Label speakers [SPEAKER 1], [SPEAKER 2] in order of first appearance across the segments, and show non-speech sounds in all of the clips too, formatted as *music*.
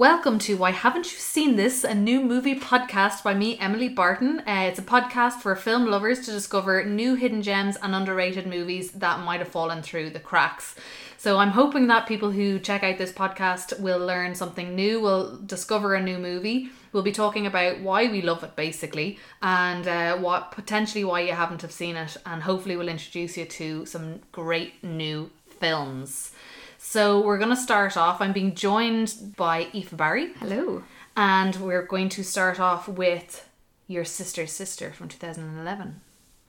[SPEAKER 1] Welcome to Why Haven't You Seen This, a new movie podcast by me, Emily Barton. Uh, it's a podcast for film lovers to discover new hidden gems and underrated movies that might have fallen through the cracks. So I'm hoping that people who check out this podcast will learn something new, will discover a new movie. We'll be talking about why we love it, basically, and uh, what potentially why you haven't have seen it, and hopefully we'll introduce you to some great new films. So we're going to start off. I'm being joined by Aoife Barry.
[SPEAKER 2] Hello.
[SPEAKER 1] And we're going to start off with Your Sister's Sister from 2011.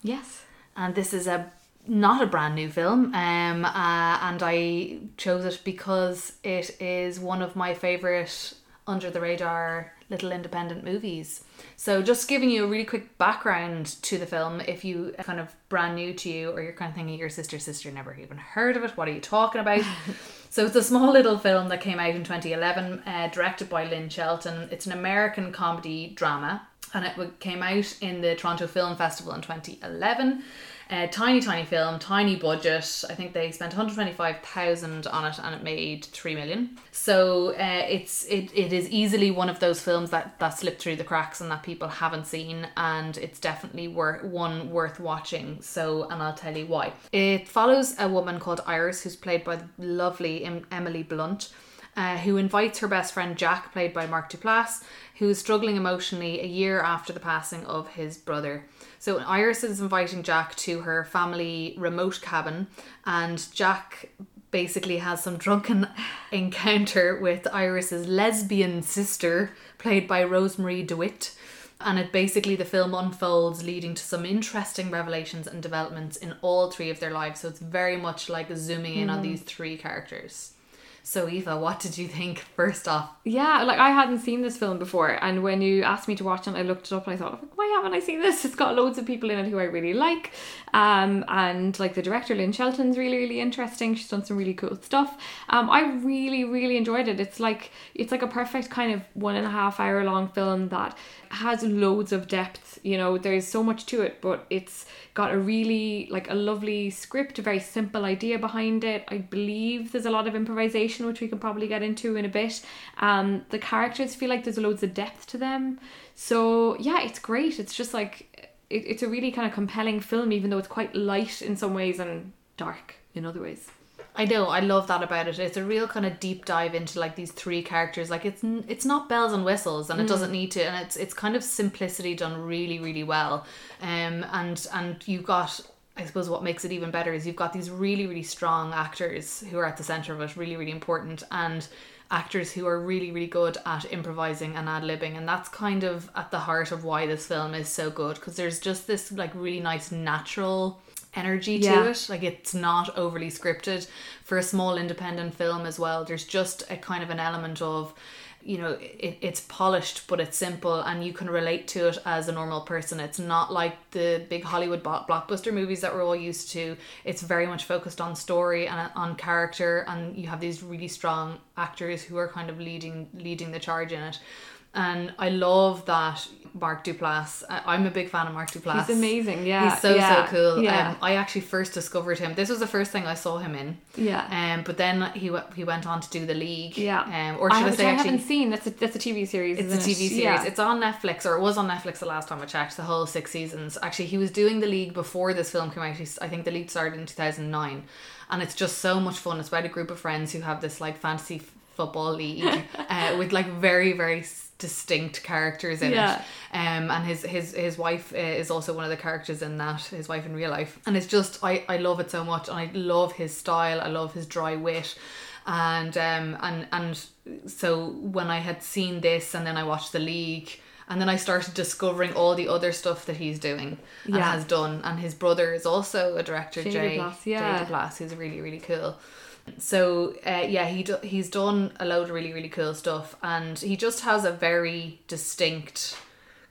[SPEAKER 2] Yes.
[SPEAKER 1] And this is a not a brand new film, um, uh, and I chose it because it is one of my favorite under the radar little independent movies. So, just giving you a really quick background to the film, if you kind of brand new to you, or you're kind of thinking your sister, sister never even heard of it, what are you talking about? *laughs* so, it's a small little film that came out in 2011, uh, directed by Lynn Shelton. It's an American comedy drama, and it came out in the Toronto Film Festival in 2011. A tiny, tiny film, tiny budget. I think they spent 125,000 on it and it made 3 million. So uh, it's it, it is easily one of those films that, that slipped through the cracks and that people haven't seen and it's definitely worth one worth watching. So and I'll tell you why. It follows a woman called Iris who's played by the lovely em- Emily Blunt. Uh, who invites her best friend Jack, played by Mark Duplass, who is struggling emotionally a year after the passing of his brother. So Iris is inviting Jack to her family remote cabin, and Jack basically has some drunken *laughs* encounter with Iris's lesbian sister, played by Rosemarie DeWitt. And it basically the film unfolds, leading to some interesting revelations and developments in all three of their lives. So it's very much like zooming in on these three characters. So Aoife, what did you think first off?
[SPEAKER 2] Yeah, like I hadn't seen this film before, and when you asked me to watch it, I looked it up and I thought, why haven't I seen this? It's got loads of people in it who I really like, um, and like the director Lynn Shelton's really really interesting. She's done some really cool stuff. Um, I really really enjoyed it. It's like it's like a perfect kind of one and a half hour long film that has loads of depth. You know, there's so much to it, but it's got a really like a lovely script, a very simple idea behind it. I believe there's a lot of improvisation, which we can probably get into in a bit. Um, the characters feel like there's loads of depth to them. So yeah, it's great. It's just like it, it's a really kind of compelling film, even though it's quite light in some ways and dark in other ways.
[SPEAKER 1] I know, I love that about it. It's a real kind of deep dive into like these three characters. Like it's it's not bells and whistles, and it doesn't need to, and it's it's kind of simplicity done really really well. Um, and and you've got. I suppose what makes it even better is you've got these really, really strong actors who are at the center of it, really, really important, and actors who are really, really good at improvising and ad libbing, and that's kind of at the heart of why this film is so good because there's just this like really nice natural energy to
[SPEAKER 2] Yeah.
[SPEAKER 1] it. Like it's not overly scripted for a small independent film as well. There's just a kind of an element of you know it, it's polished but it's simple and you can relate to it as a normal person. It's not like the big hollywood blockbuster movies that we're all used to. It's very much focused on story and uh, on character and you have these really strong actors who are kind of leading leading the charge in it and i love that mark duplass I- i'm a big fan of mark duplass
[SPEAKER 2] He's amazing, yeah,
[SPEAKER 1] he's so
[SPEAKER 2] yeah,
[SPEAKER 1] so cool
[SPEAKER 2] yeah.
[SPEAKER 1] um, i actually first discovered him this was the first thing i saw him in
[SPEAKER 2] Yeah.
[SPEAKER 1] um, but then he w- he went on to do the league
[SPEAKER 2] Yeah.
[SPEAKER 1] um, or should I,
[SPEAKER 2] which
[SPEAKER 1] say
[SPEAKER 2] I
[SPEAKER 1] actually
[SPEAKER 2] haven't seen. That's a that's a TV series.
[SPEAKER 1] it's a TV
[SPEAKER 2] it?
[SPEAKER 1] series.
[SPEAKER 2] Yeah.
[SPEAKER 1] It's on Netflix, or it was on Netflix the last time I checked. The whole six seasons. Actually, he was doing the league before this film came out. He's, I think the league started in two thousand nine, and it's just so much fun. It's about a group of friends who have this like fantasy f- football league *laughs* uh, with like very very distinct characters in
[SPEAKER 2] Yeah.
[SPEAKER 1] it. Um, and his his his wife uh, is also one of the characters in that. His wife in real life, and it's just I I love it so much, and I love his style. I love his dry wit and um and and so when I had seen this and then I watched the league and then I started discovering all the other stuff that he's doing and
[SPEAKER 2] Yeah.
[SPEAKER 1] has done and his brother is also a director
[SPEAKER 2] Jay
[SPEAKER 1] Jay
[SPEAKER 2] Duplass, yeah.
[SPEAKER 1] Jay Duplass who's really really cool so uh, yeah he do, he's done a load of really really cool stuff and he just has a very distinct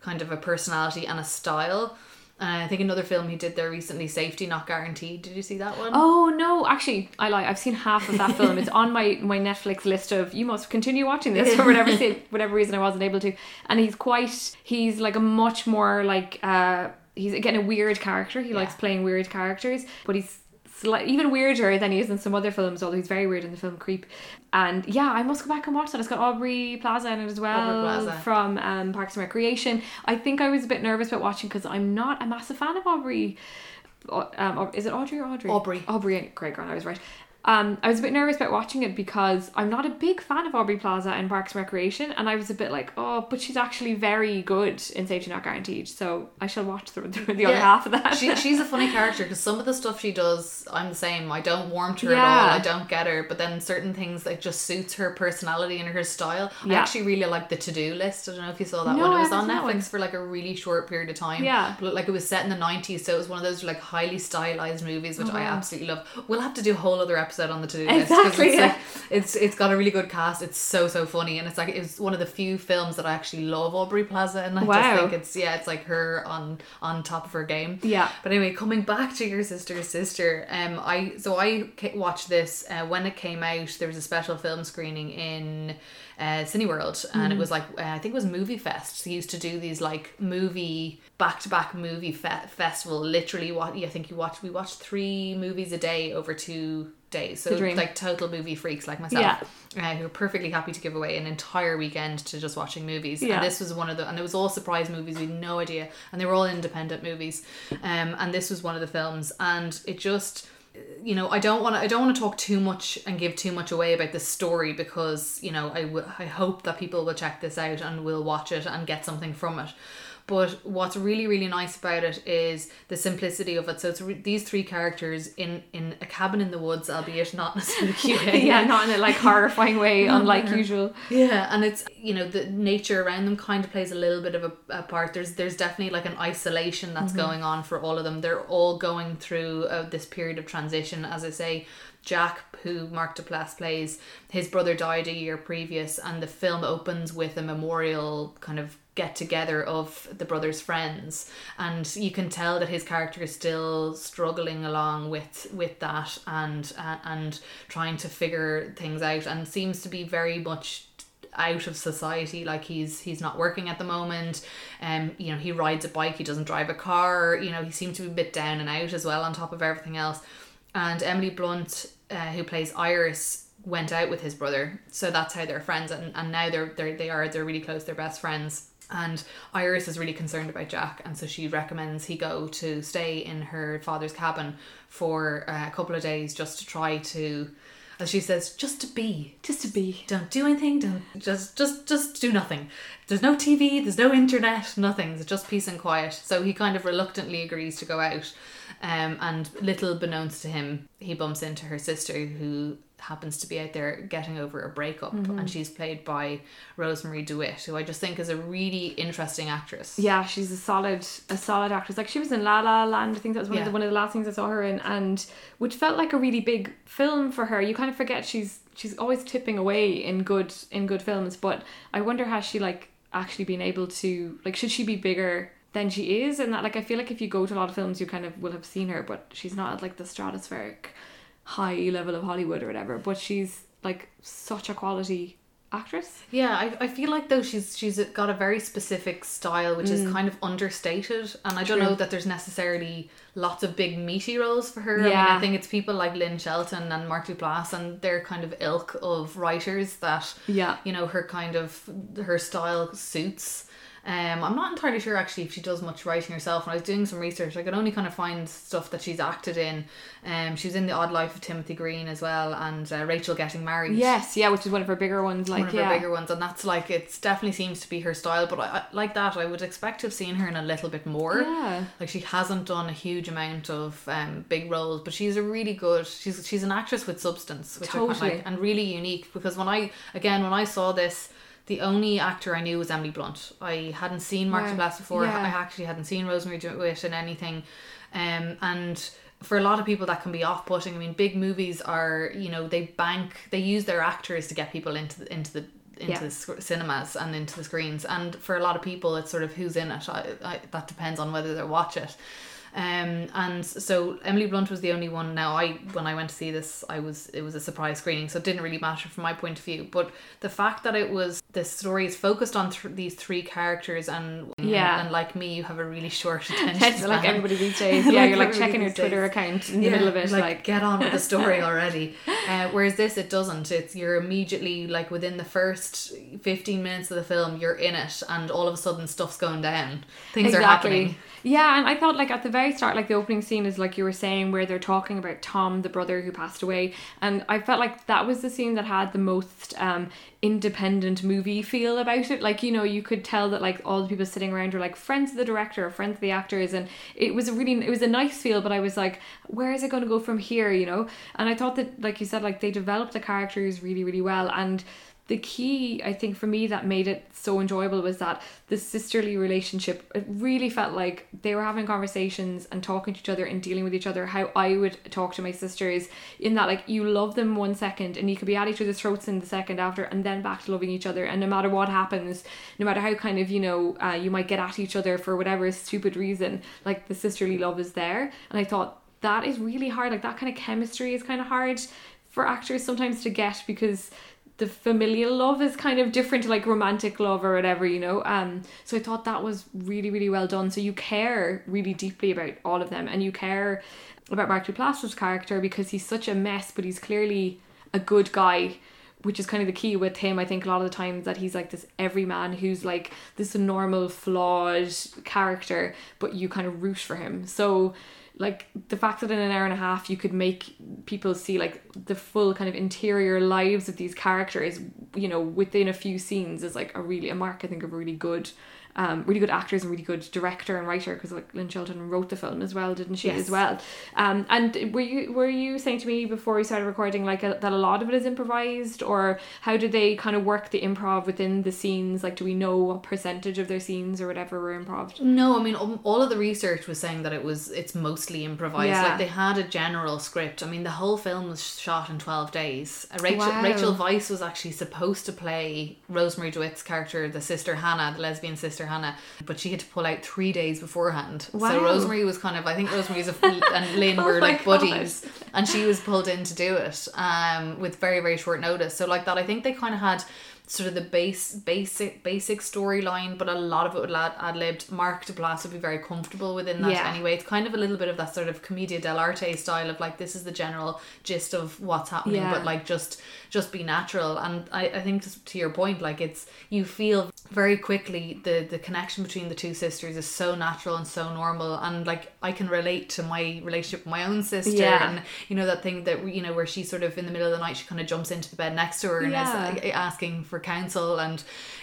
[SPEAKER 1] kind of a personality and a style and I think another film he did there recently Safety Not Guaranteed did you see that one
[SPEAKER 2] Oh no, actually, I like. I've seen half of that film. It's on my my Netflix list of you must continue watching this for whatever *laughs* whatever reason I wasn't able to. And he's quite. He's like a much more like. uh He's again a weird character. He likes playing weird characters, but he's sli- even weirder than he is in some other films, although he's very weird in the film Creep. And yeah, I must go back and watch that. It's got Aubrey Plaza in it as well from um, Parks and Recreation. I think I was a bit nervous about watching because I'm not a massive fan of Aubrey. Um, is it Audrey or Audrey?
[SPEAKER 1] Aubrey.
[SPEAKER 2] Aubrey and Craig I was right. Um, I was a bit nervous about watching it because I'm not a big fan of Aubrey Plaza in Parks and Recreation, and I was a bit like, oh, but she's actually very good in Safety Not Guaranteed, so I shall watch the, the, the other half of that.
[SPEAKER 1] she, *laughs* she's a funny character because some of the stuff she does, I'm the same. I don't warm to her at all. I don't get her. But then certain things that just suits her personality and her style. I actually really like the to do list. I don't know if you saw that
[SPEAKER 2] No,
[SPEAKER 1] one. It
[SPEAKER 2] I
[SPEAKER 1] was on
[SPEAKER 2] haven't seen that
[SPEAKER 1] Netflix for like a really short period of time.
[SPEAKER 2] Yeah.
[SPEAKER 1] But like it was set in the 90s, so it was one of those like highly stylized movies, which I
[SPEAKER 2] Oh, wow.
[SPEAKER 1] absolutely love. We'll have to do a whole other episode on the to do list. 'cause
[SPEAKER 2] Exactly,
[SPEAKER 1] It's,
[SPEAKER 2] yeah.
[SPEAKER 1] like, it's it's got a really good cast. It's so so funny, and it's like it's one of the few films that I actually love Aubrey Plaza, and I
[SPEAKER 2] Wow.
[SPEAKER 1] just think it's yeah, it's like her on on top of her game.
[SPEAKER 2] Yeah.
[SPEAKER 1] But anyway, coming back to your sister's sister, um, I so I watched this uh, when it came out. There was a special film screening in uh, Cineworld, and it was like uh, I think it was Movie Fest. They used to do these like movie back to back movie fe- festival. Literally, what I think you watched. We watched three movies a day over two days. So like total movie freaks like myself. Uh, who are perfectly happy to give away an entire weekend to just watching movies.
[SPEAKER 2] Yeah.
[SPEAKER 1] And this was one of the, and it was all surprise movies. We had no idea, and they were all independent movies. Um, and this was one of the films, and it just, you know, I don't want to, I don't want to talk too much and give too much away about the story because you know I, w- I hope that people will check this out and will watch it and get something from it. But what's really really nice about it is the simplicity of it. So it's re- these three characters in in a cabin in the woods, albeit not in a spooky *laughs* way.
[SPEAKER 2] yeah, not in a like horrifying way, *laughs* unlike usual.
[SPEAKER 1] Yeah, and it's you know the nature around them kind of plays a little bit of a, a part. There's there's definitely like an isolation that's going on for all of them. They're all going through uh, this period of transition. As I say, Jack, who Mark Duplass plays, his brother died a year previous, and the film opens with a memorial kind of get together of the brother's friends. And you can tell that his character is still struggling along with with that and uh, and trying to figure things out and seems to be very much out of society. Like he's he's not working at the moment. Um you know he rides a bike he doesn't drive a car you know he seems to be a bit down and out as well on top of everything else and Emily Blunt uh, who plays Iris went out with his brother. So that's how they're friends and, and now they're, they're they are they're really close they're best friends. And Iris is really concerned about Jack and so she recommends he go to stay in her father's cabin for uh, a couple of days just to try to as she says just to be.
[SPEAKER 2] Just to be.
[SPEAKER 1] don't do anything don't just just just do nothing. There's no tv there's no internet nothing it's just peace and quiet. So he kind of reluctantly agrees to go out um, and little beknownst to him he bumps into her sister who happens to be out there getting over a breakup and she's played by rosemarie dewitt who i just think is a really interesting actress
[SPEAKER 2] Yeah, she's a solid, a solid actress. Like she was in La La Land. I think that was one of the one of the last things I saw her in, and which felt like a really big film for her. You kind of forget she's she's always tipping away in good in good films, but I wonder has she like actually been able to like should she be bigger than she is? And that like I feel like if you go to a lot of films, you kind of will have seen her, but she's not at like the stratospheric high level of Hollywood or whatever. But she's like such a quality actress.
[SPEAKER 1] Yeah, I, I feel like though she's she's got a very specific style which is kind of understated, and I don't
[SPEAKER 2] Mm.
[SPEAKER 1] Know that there's necessarily lots of big meaty roles for her. I mean,
[SPEAKER 2] Yeah.
[SPEAKER 1] I think it's people like Lynn Shelton and Mark Duplass, and their kind of ilk of writers that
[SPEAKER 2] Yeah.
[SPEAKER 1] you know her kind of her style suits. Um, I'm not entirely sure actually if she does much writing herself. When I was doing some research, I could only kind of find stuff that she's acted in. Um, she was in The Odd Life of Timothy Green as well, and uh, Rachel Getting Married
[SPEAKER 2] Yes, yeah, which is one of her bigger ones. Like
[SPEAKER 1] one of
[SPEAKER 2] yeah,
[SPEAKER 1] her bigger ones, and that's like it definitely seems to be her style. But I, I like that. I would expect to have seen her in a little bit more.
[SPEAKER 2] Yeah.
[SPEAKER 1] Like she hasn't done a huge amount of um, big roles, but she's a really good. She's she's an actress with substance, which I
[SPEAKER 2] Totally.
[SPEAKER 1] quite like, and really unique. Because when I again when I saw this. The only actor I knew was Emily Blunt. I hadn't seen Mark. Duplass before.
[SPEAKER 2] Yeah.
[SPEAKER 1] I actually hadn't seen Rosemarie DeWitt in anything. Um, and for a lot of people that can be off-putting. I mean, big movies are, you know, they bank, they use their actors to get people into the, into the into
[SPEAKER 2] Yeah.
[SPEAKER 1] the sc- cinemas and into the screens. And for a lot of people, it's sort of who's in it. I, I, that depends on whether they watch it. Um, and so Emily Blunt was the only one. Now, I when I went to see this, I was it was a surprise screening, so it didn't really matter from my point of view. But the fact that it was the story is focused on th- these three characters, and
[SPEAKER 2] Yeah.
[SPEAKER 1] and like me, you have a really short *laughs* attention
[SPEAKER 2] That's like everybody these days. *laughs* Yeah,
[SPEAKER 1] Like
[SPEAKER 2] you're like checking your Twitter
[SPEAKER 1] days.
[SPEAKER 2] account in the middle of it, like,
[SPEAKER 1] get on with the story *laughs* already. Uh, whereas this, it doesn't. It's you're immediately like within the first fifteen minutes of the film, you're in it, and all of a sudden stuff's going down. Things are happening.
[SPEAKER 2] Yeah, and I thought like at the very start, like the opening scene is like you were saying, where they're talking about Tom, the brother who passed away, and I felt like that was the scene that had the most um independent movie feel about it. Like you know, you could tell that like all the people sitting around were like friends of the director, or friends of the actors, and it was a really it was a nice feel. But I was like, where is it going to go from here? You know, and I thought that like you said, like they developed the characters really really well and the key i think for me that made it so enjoyable was that the sisterly relationship it really felt like they were having conversations and talking to each other and dealing with each other. How i would talk to my sisters in that like you love them one second and you could be at each other's throats in the second after and then back to loving each other. And no matter what happens no matter how kind of you know uh, you might get at each other for whatever stupid reason like the sisterly love is there. And i thought that is really hard. Like that kind of chemistry is kind of hard for actors sometimes to get because the familial love is kind of different to like romantic love or whatever, you know. Um, so I thought that was really, really well done. So you care really deeply about all of them, and you care about Mark Duplass's character because he's such a mess, but he's clearly a good guy. Which is kind of the key with him, I think, a lot of the times that he's like this everyman who's like this normal, flawed character, but you kind of root for him. So, like the fact that in an hour and a half you could make people see like the full kind of interior lives of these characters you know within a few scenes is like a really a mark i think of really good um, really good actors and really good director and writer because like Lynn Shelton wrote the film as well, didn't she?
[SPEAKER 1] Yes.
[SPEAKER 2] As well. Um, and were you were you saying to me before we started recording like a, that a lot of it is improvised, or how do they kind of work the improv within the scenes? Like, do we know what percentage of their scenes or whatever were improv?
[SPEAKER 1] No, I mean um, all of the research was saying that it was it's mostly improvised.
[SPEAKER 2] Yeah.
[SPEAKER 1] Like they had a general script. I mean the whole film was shot in twelve days. Uh, Rachel
[SPEAKER 2] Wow.
[SPEAKER 1] Rachel Weisz was actually supposed to play Rosemarie DeWitt's character, the sister Hannah, the lesbian sister Hannah, but she had to pull out three days beforehand.
[SPEAKER 2] Wow.
[SPEAKER 1] So Rosemarie was kind of I think Rosemarie's a, and *laughs* Lynn
[SPEAKER 2] Oh
[SPEAKER 1] were like buddies, and she was pulled in to do it um, with very very short notice. So like that, I think they kind of had sort of the base basic basic storyline, but a lot of it would ad libbed. Mark Duplass would be very comfortable within that
[SPEAKER 2] Yeah.
[SPEAKER 1] anyway. It's kind of a little bit of that sort of commedia dell'arte style of like this is the general gist of what's happening,
[SPEAKER 2] Yeah.
[SPEAKER 1] but like just just be natural. And I, I think to your point, like it's you feel very quickly the the connection between the two sisters is so natural and so normal, and like I can relate to my relationship with my own sister,
[SPEAKER 2] Yeah.
[SPEAKER 1] and you know that thing that you know where she sort of in the middle of the night she kind of jumps into the bed next to her and is asking for counsel and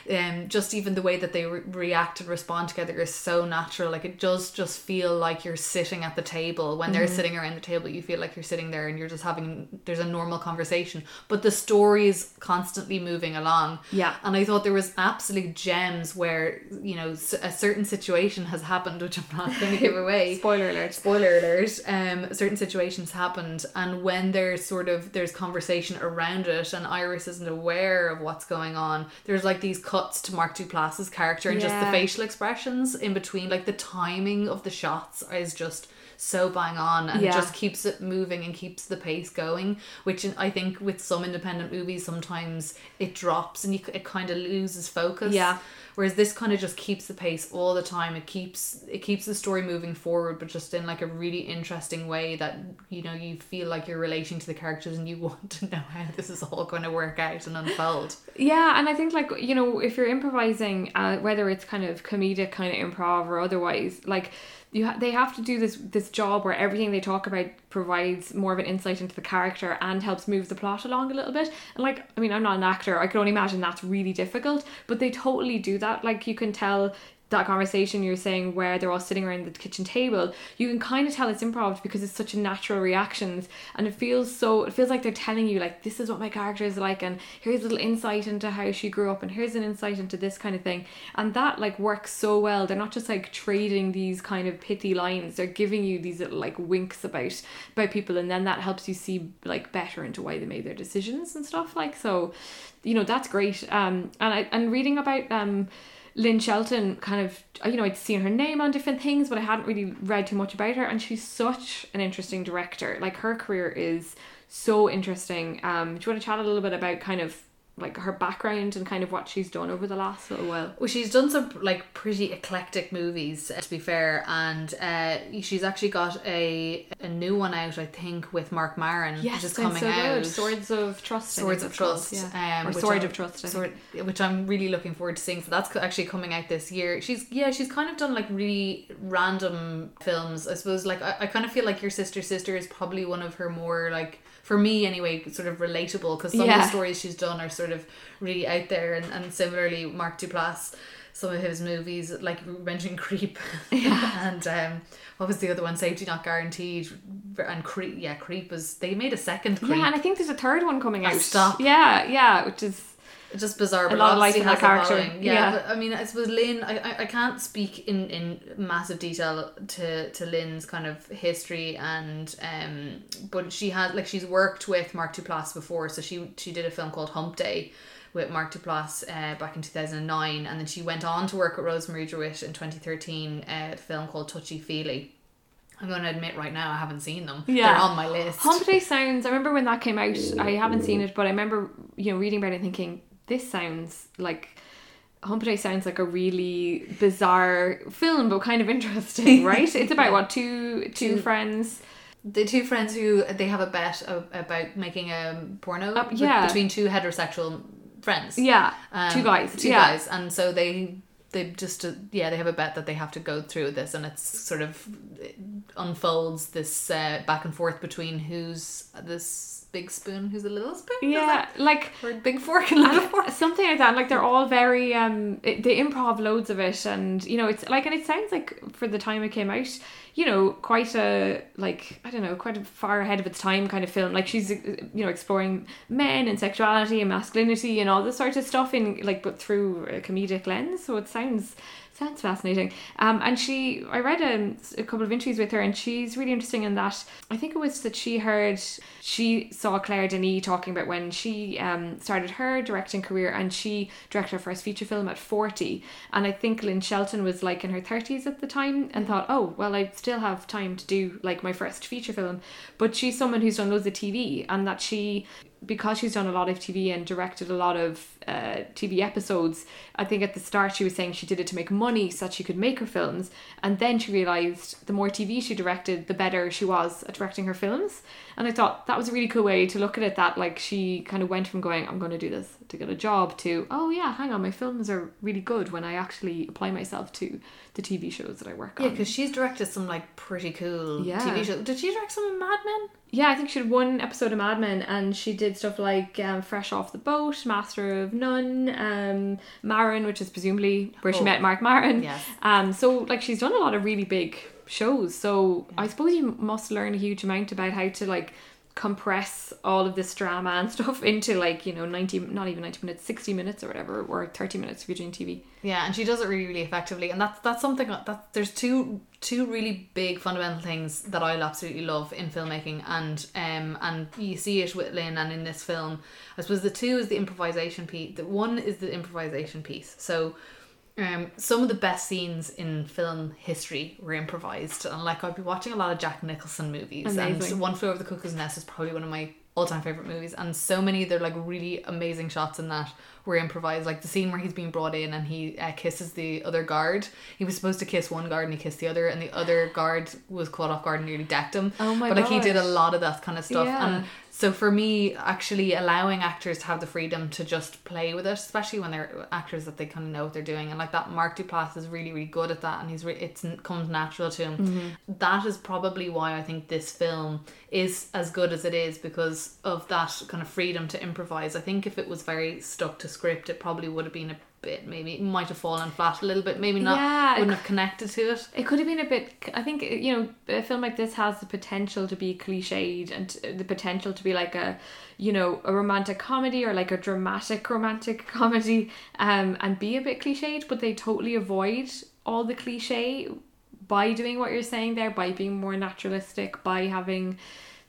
[SPEAKER 1] um, just even the way that they re- react and respond together is so natural like it does just feel like you're sitting at the table when
[SPEAKER 2] Mm-hmm.
[SPEAKER 1] they're sitting around the table you feel like you're sitting there and you're just having there's a normal conversation but the story is constantly moving along
[SPEAKER 2] Yeah.
[SPEAKER 1] and I thought there was absolute gems where you know a certain situation has happened which I'm not going to give away *laughs*
[SPEAKER 2] Spoiler alert.
[SPEAKER 1] spoiler alert um certain situations happened and when there's sort of there's conversation around it and iris isn't aware of what's going on. There's like these cuts to mark duplass's character and just the facial expressions in between. Like the timing of the shots is just so bang on and
[SPEAKER 2] Yeah.
[SPEAKER 1] just keeps it moving and keeps the pace going which i think with some independent movies sometimes it drops and you, it kind of loses focus
[SPEAKER 2] Yeah.
[SPEAKER 1] whereas this kind of just keeps the pace all the time it keeps it keeps the story moving forward but just in like a really interesting way that you know you feel like you're relating to the characters and you *laughs* want to know how this is all going to work out and unfold
[SPEAKER 2] Yeah, and I think like you know if you're improvising, uh, whether it's kind of comedic kind of improv or otherwise, like you ha- they have to do this this job where everything they talk about provides more of an insight into the character and helps move the plot along a little bit. And like I mean, I'm not an actor, I can only imagine that's really difficult, but they totally do that. Like you can tell that conversation you're saying where they're all sitting around the kitchen table you can kind of tell it's improv because it's such a natural reactions. And it feels so it feels like they're telling you like this is what my character is like and here's a little insight into how she grew up and here's an insight into this kind of thing. And that like works so well. They're not just like trading these kind of pithy lines. They're giving you these little like winks about about people and then that helps you see like better into why they made their decisions and stuff like so you know that's great. Um and I and reading about um Lynn Shelton kind of you know I'd seen her name on different things but I hadn't really read too much about her and she's such an interesting director. Like her career is so interesting. Um do you want to chat a little bit about kind of like her background and kind of what she's done over the last little while
[SPEAKER 1] Well, she's done some like pretty eclectic movies, to be fair, and uh, she's actually got a a new one out, I think, with Mark Maron,
[SPEAKER 2] yes
[SPEAKER 1] which is coming
[SPEAKER 2] so
[SPEAKER 1] out.
[SPEAKER 2] good Swords of Trust
[SPEAKER 1] Swords of
[SPEAKER 2] it's called,
[SPEAKER 1] Trust,
[SPEAKER 2] yeah.
[SPEAKER 1] um,
[SPEAKER 2] or Sword
[SPEAKER 1] I-
[SPEAKER 2] of Trust.
[SPEAKER 1] Sword, which I'm really looking forward to seeing. So that's actually coming out this year. She's yeah, she's kind of done like really random films. I suppose like I, I kind of feel like Your Sister Sister is probably one of her more like for me anyway, sort of relatable because some of the stories she's done are sort of really out there, and, and similarly Mark Duplass. Some of his movies, like you mentioned Creep, *laughs* and um, what was the other one? Safety Not Guaranteed, and Creep. Yeah, Creep was. They made a second Creep.
[SPEAKER 2] yeah and I think there's a third one coming out
[SPEAKER 1] Stop.
[SPEAKER 2] yeah yeah which is
[SPEAKER 1] It's just bizarre,
[SPEAKER 2] A
[SPEAKER 1] but
[SPEAKER 2] lot of
[SPEAKER 1] obviously
[SPEAKER 2] life in
[SPEAKER 1] has
[SPEAKER 2] that
[SPEAKER 1] a
[SPEAKER 2] character.
[SPEAKER 1] following. Yeah,
[SPEAKER 2] Yeah.
[SPEAKER 1] but I mean, I suppose Lynn. I, I, I can't speak in, in massive detail to to Lynn's kind of history and um, but she had like she's worked with Mark Duplass before, so she she did a film called Hump Day with Mark Duplass uh, back in 2009 and then she went on to work with Rosemarie DeWitt in 2013 uh, a film called Touchy Feely I'm going to admit right now I haven't seen them
[SPEAKER 2] Yeah.
[SPEAKER 1] they're on my list
[SPEAKER 2] Hump Day sounds. I remember when that came out. I haven't seen it, but I remember you know reading about it, thinking this sounds like Hump sounds like a really bizarre film, but kind of interesting, *laughs* right? It's about what two two
[SPEAKER 1] Two-
[SPEAKER 2] friends.
[SPEAKER 1] the two friends who they have a bet about making a porno
[SPEAKER 2] Uh,
[SPEAKER 1] with- between two heterosexual friends
[SPEAKER 2] Yeah,
[SPEAKER 1] Um,
[SPEAKER 2] two guys.
[SPEAKER 1] two
[SPEAKER 2] yeah.
[SPEAKER 1] guys and so they they just uh, yeah they have a bet that they have to go through this and it's sort of it unfolds this uh, back and forth between who's this big spoon who's a little spoon
[SPEAKER 2] Yeah, like
[SPEAKER 1] or big fork and little fork
[SPEAKER 2] something like that. Like they're all very um, it, they improv loads of it, and you know it's like, and it sounds like for the time it came out, you know, quite a like I don't know, quite a far ahead of its time kind of film. Like she's you know exploring men and sexuality and masculinity and all this sort of stuff in like but through a comedic lens. So it sounds sounds fascinating. Um, and she I read um, a couple of interviews with her, and she's really interesting in that I think it was that she heard she saw Claire Denis talking about when she um, started her directing career and she directed her first feature film at 40 and I think Lynn Shelton was like in her 30s at the time and thought oh well I still have time to do like my first feature film. But she's someone who's done loads of TV and that she because she's done a lot of TV and directed a lot of uh, TV episodes, I think at the start she was saying she did it to make money so that she could make her films. And then she realised the more TV she directed, the better she was at directing her films. And I thought that was a really cool way to look at it that like she kind of went from going, I'm going to do this to get a job to, oh yeah, hang on, my films are really good when I actually apply myself to the TV shows that I work
[SPEAKER 1] yeah
[SPEAKER 2] on.
[SPEAKER 1] because she's directed some like pretty cool
[SPEAKER 2] Yeah.
[SPEAKER 1] TV shows did she direct some of Mad Men
[SPEAKER 2] Yeah, I think she did one episode of Mad Men, and she did stuff like um, Fresh Off the Boat, Master of None, um, Maron, which is presumably where she
[SPEAKER 1] Oh.
[SPEAKER 2] met Mark Maron.
[SPEAKER 1] Yes.
[SPEAKER 2] Um, so like she's done a lot of really big shows. So I suppose you must learn a huge amount about how to like compress all of this drama and *laughs* stuff into like you know 90 not even 90 minutes 60 minutes or whatever or 30 minutes if you're doing tv
[SPEAKER 1] Yeah, and she does it really, really effectively, and that's that's something that there's two two really big fundamental things that i'll absolutely love in filmmaking, and um and you see it with Lynn and in this film. I suppose the two is the improvisation piece. The one is the improvisation piece. So. Um, some of the best scenes in film history were improvised, and like I'd be watching a lot of Jack Nicholson movies,
[SPEAKER 2] Amazing.
[SPEAKER 1] and One Flew Over the Cuckoo's Nest is probably one of my all-time favorite movies, and so many of their like really amazing shots in that were improvised. Like the scene where he's being brought in and he uh, kisses the other guard. He was supposed to kiss one guard and he kissed the other, and the other guard was caught off guard and nearly decked him. *gasps*
[SPEAKER 2] Oh my
[SPEAKER 1] But like he did a lot of that kind of stuff,
[SPEAKER 2] Yeah.
[SPEAKER 1] and so for me, actually allowing actors to have the freedom to just play with it, especially when they're actors that they kind of know what they're doing, and like that, Mark Duplass is really, really good at that, and he's re- it's it comes natural to him.
[SPEAKER 2] Mm-hmm.
[SPEAKER 1] That is probably why I think this film is as good as it is because of that kind of freedom to improvise. I think if it was very stuck to script, it probably would have been a bit maybe it might have fallen flat a little bit, maybe not
[SPEAKER 2] Yeah,
[SPEAKER 1] wouldn't have connected to it.
[SPEAKER 2] It could have been a bit. I think you know a film like this has the potential to be cliched and the potential to be like a, you know, a romantic comedy or like a dramatic romantic *laughs* comedy, um, and be a bit cliched. But they totally avoid all the cliche by doing what you're saying there, by being more naturalistic, by having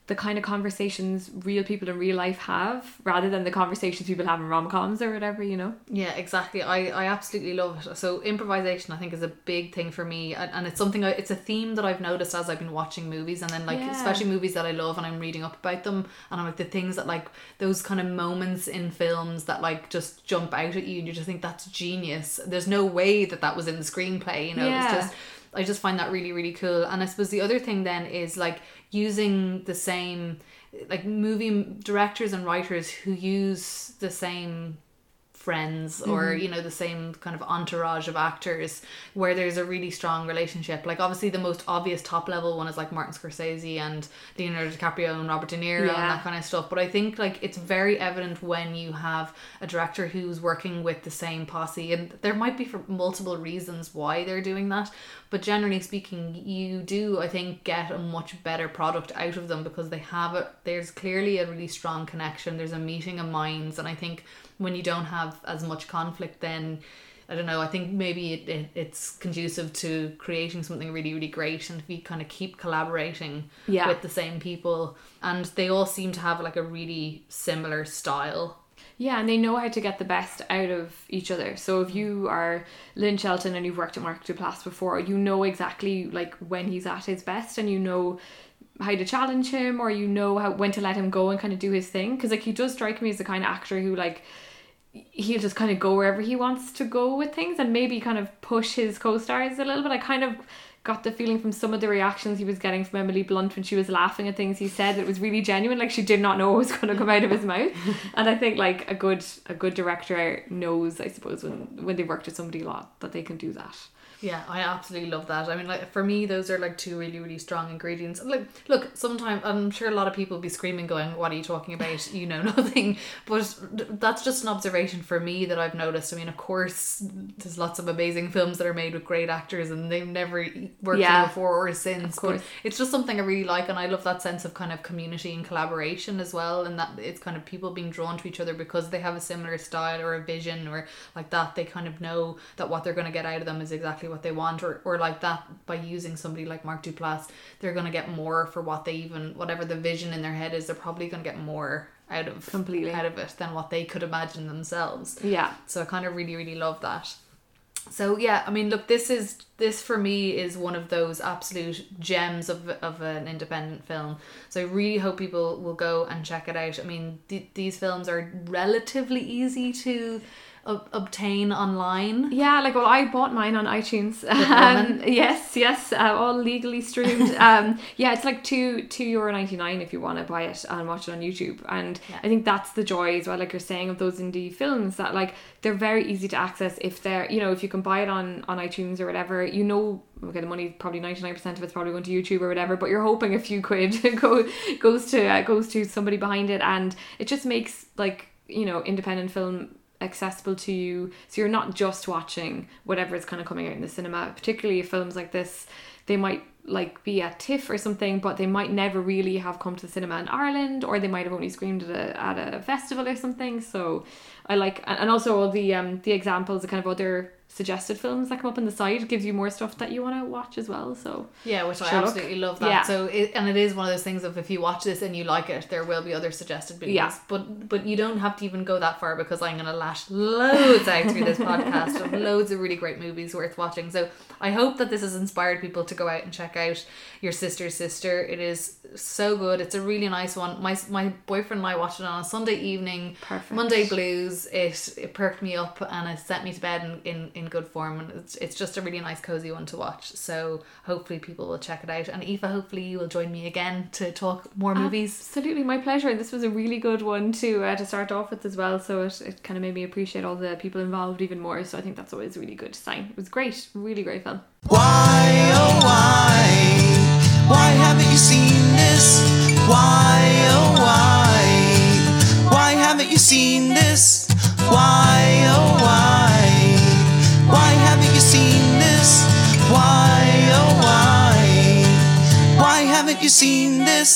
[SPEAKER 2] the kind of conversations real people in real life have rather than the conversations people have in rom-coms or whatever you know
[SPEAKER 1] Yeah, exactly. I, I absolutely love it. So improvisation, I think, is a big thing for me, and, and it's something. I, it's a theme that I've noticed as I've been watching movies, and then like
[SPEAKER 2] Yeah.
[SPEAKER 1] especially movies that I love, and I'm reading up about them, and I'm like the things that like those kind of moments in films that like just jump out at you, and you just think that's genius. There's no way that that was in the screenplay. You know,
[SPEAKER 2] Yeah.
[SPEAKER 1] it's just I just find that really really cool. And I suppose the other thing then is like using the same like movie directors and writers who use the same friends or mm-hmm. you know the same kind of entourage of actors where there's a really strong relationship. Like obviously the most obvious top level one is like Martin Scorsese and Leonardo DiCaprio and Robert De Niro and that kind of stuff but I think like it's very evident when you have a director who's working with the same posse and there might be for multiple reasons why they're doing that but generally speaking you do I think get a much better product out of them because they have a there's clearly a really strong connection there's a meeting of minds and I think when you don't have as much conflict then I don't know I think maybe it, it, it's conducive to creating something really really great and if you kind of keep collaborating
[SPEAKER 2] Yeah.
[SPEAKER 1] with the same people and they all seem to have like a really similar style
[SPEAKER 2] Yeah, and they know how to get the best out of each other. So if you are Lynn Shelton and you've worked at Mark Duplass before, you know exactly like when he's at his best, and you know how to challenge him, or you know how when to let him go and kind of do his thing. Because like he does strike me as the kind of actor who like he'll just kind of go wherever he wants to go with things, and maybe kind of push his co-stars a little bit. I kind of got the feeling from some of the reactions he was getting from Emily Blunt when she was laughing at things he said that it was really genuine like she did not know what was going to come out of his *laughs* mouth and I think like a good a good director knows I suppose when when they worked with somebody a lot that they can do that
[SPEAKER 1] Yeah, I absolutely love that. I mean, like for me, those are like two really, really strong ingredients. Like, look, sometimes I'm sure a lot of people will be screaming, going, "What are you talking about? You know *laughs* nothing." But that's just an observation for me that I've noticed. I mean, of course, there's lots of amazing films that are made with great actors, and they've never worked
[SPEAKER 2] yeah.
[SPEAKER 1] before or since. But it's just something I really like, and I love that sense of kind of community and collaboration as well, and that it's kind of people being drawn to each other because they have a similar style or a vision or like that. They kind of know that what they're going to get out of them is exactly what they want, or or like that by using somebody like Mark Duplass, they're going to get more for what they even whatever the vision in their head is. They're probably going to get more out of
[SPEAKER 2] Completely.
[SPEAKER 1] out of it than what they could imagine themselves.
[SPEAKER 2] yeah
[SPEAKER 1] So I kind of really, really love that. So yeah, I mean, look, this is this for me is one of those absolute gems of of an independent film. So I really hope people will go and check it out. I mean, th- these films are relatively easy to ob- obtain online.
[SPEAKER 2] Yeah, like well, I bought mine on iTunes. Um, *laughs* yes, yes, uh, all legally streamed. *laughs* um, yeah, it's like two two euro ninety nine if you want to buy it and watch it on YouTube. And
[SPEAKER 1] Yeah.
[SPEAKER 2] I think that's the joy as well, like you're saying, of those indie films that like they're very easy to access if they're you know if you can buy it on on iTunes or whatever. You know, okay, the money probably ninety nine percent of it's probably going to YouTube or whatever, but you're hoping a few quid *laughs* go goes to uh, goes to somebody behind it, and it just makes like you know independent film accessible to you. So you're not just watching whatever is kind of coming out in the cinema particularly films like this they might like be at TIFF or something but they might never really have come to the cinema in Ireland or they might have only screened at a, at a festival or something so I like and also all the um the examples the kind of other suggested films that come up on the side gives you more stuff that you want to watch as well so
[SPEAKER 1] Yeah, which I
[SPEAKER 2] look.
[SPEAKER 1] absolutely love that.
[SPEAKER 2] Yeah.
[SPEAKER 1] So it, and it is one of those things of if you watch this and you like it, there will be other suggested videos.
[SPEAKER 2] Yeah.
[SPEAKER 1] But but you don't have to even go that far because I'm gonna lash loads out through this *laughs* podcast of loads of really great movies worth watching. So I hope that this has inspired people to go out and check out Your Sister's Sister. It is so good. It's a really nice one. My my boyfriend and I watched it on a Sunday evening.
[SPEAKER 2] Perfect.
[SPEAKER 1] Monday blues. It it perked me up and it sent me to bed in, in, in good form and it's it's just a really nice cozy one to watch. So hopefully people will check it out. And Aoife, hopefully you will join me again to talk more movies.
[SPEAKER 2] Absolutely, my pleasure. This was a really good one to uh, to start off with as well. So it, it kind of made me appreciate all the people involved even more. So I think that's always a really good sign. It was great, really great film.
[SPEAKER 3] Why, oh why? Why haven't you seen this? Why, oh why? Why haven't you seen this? Why, oh why? Why haven't you seen this? Why, oh why? Why haven't you seen this?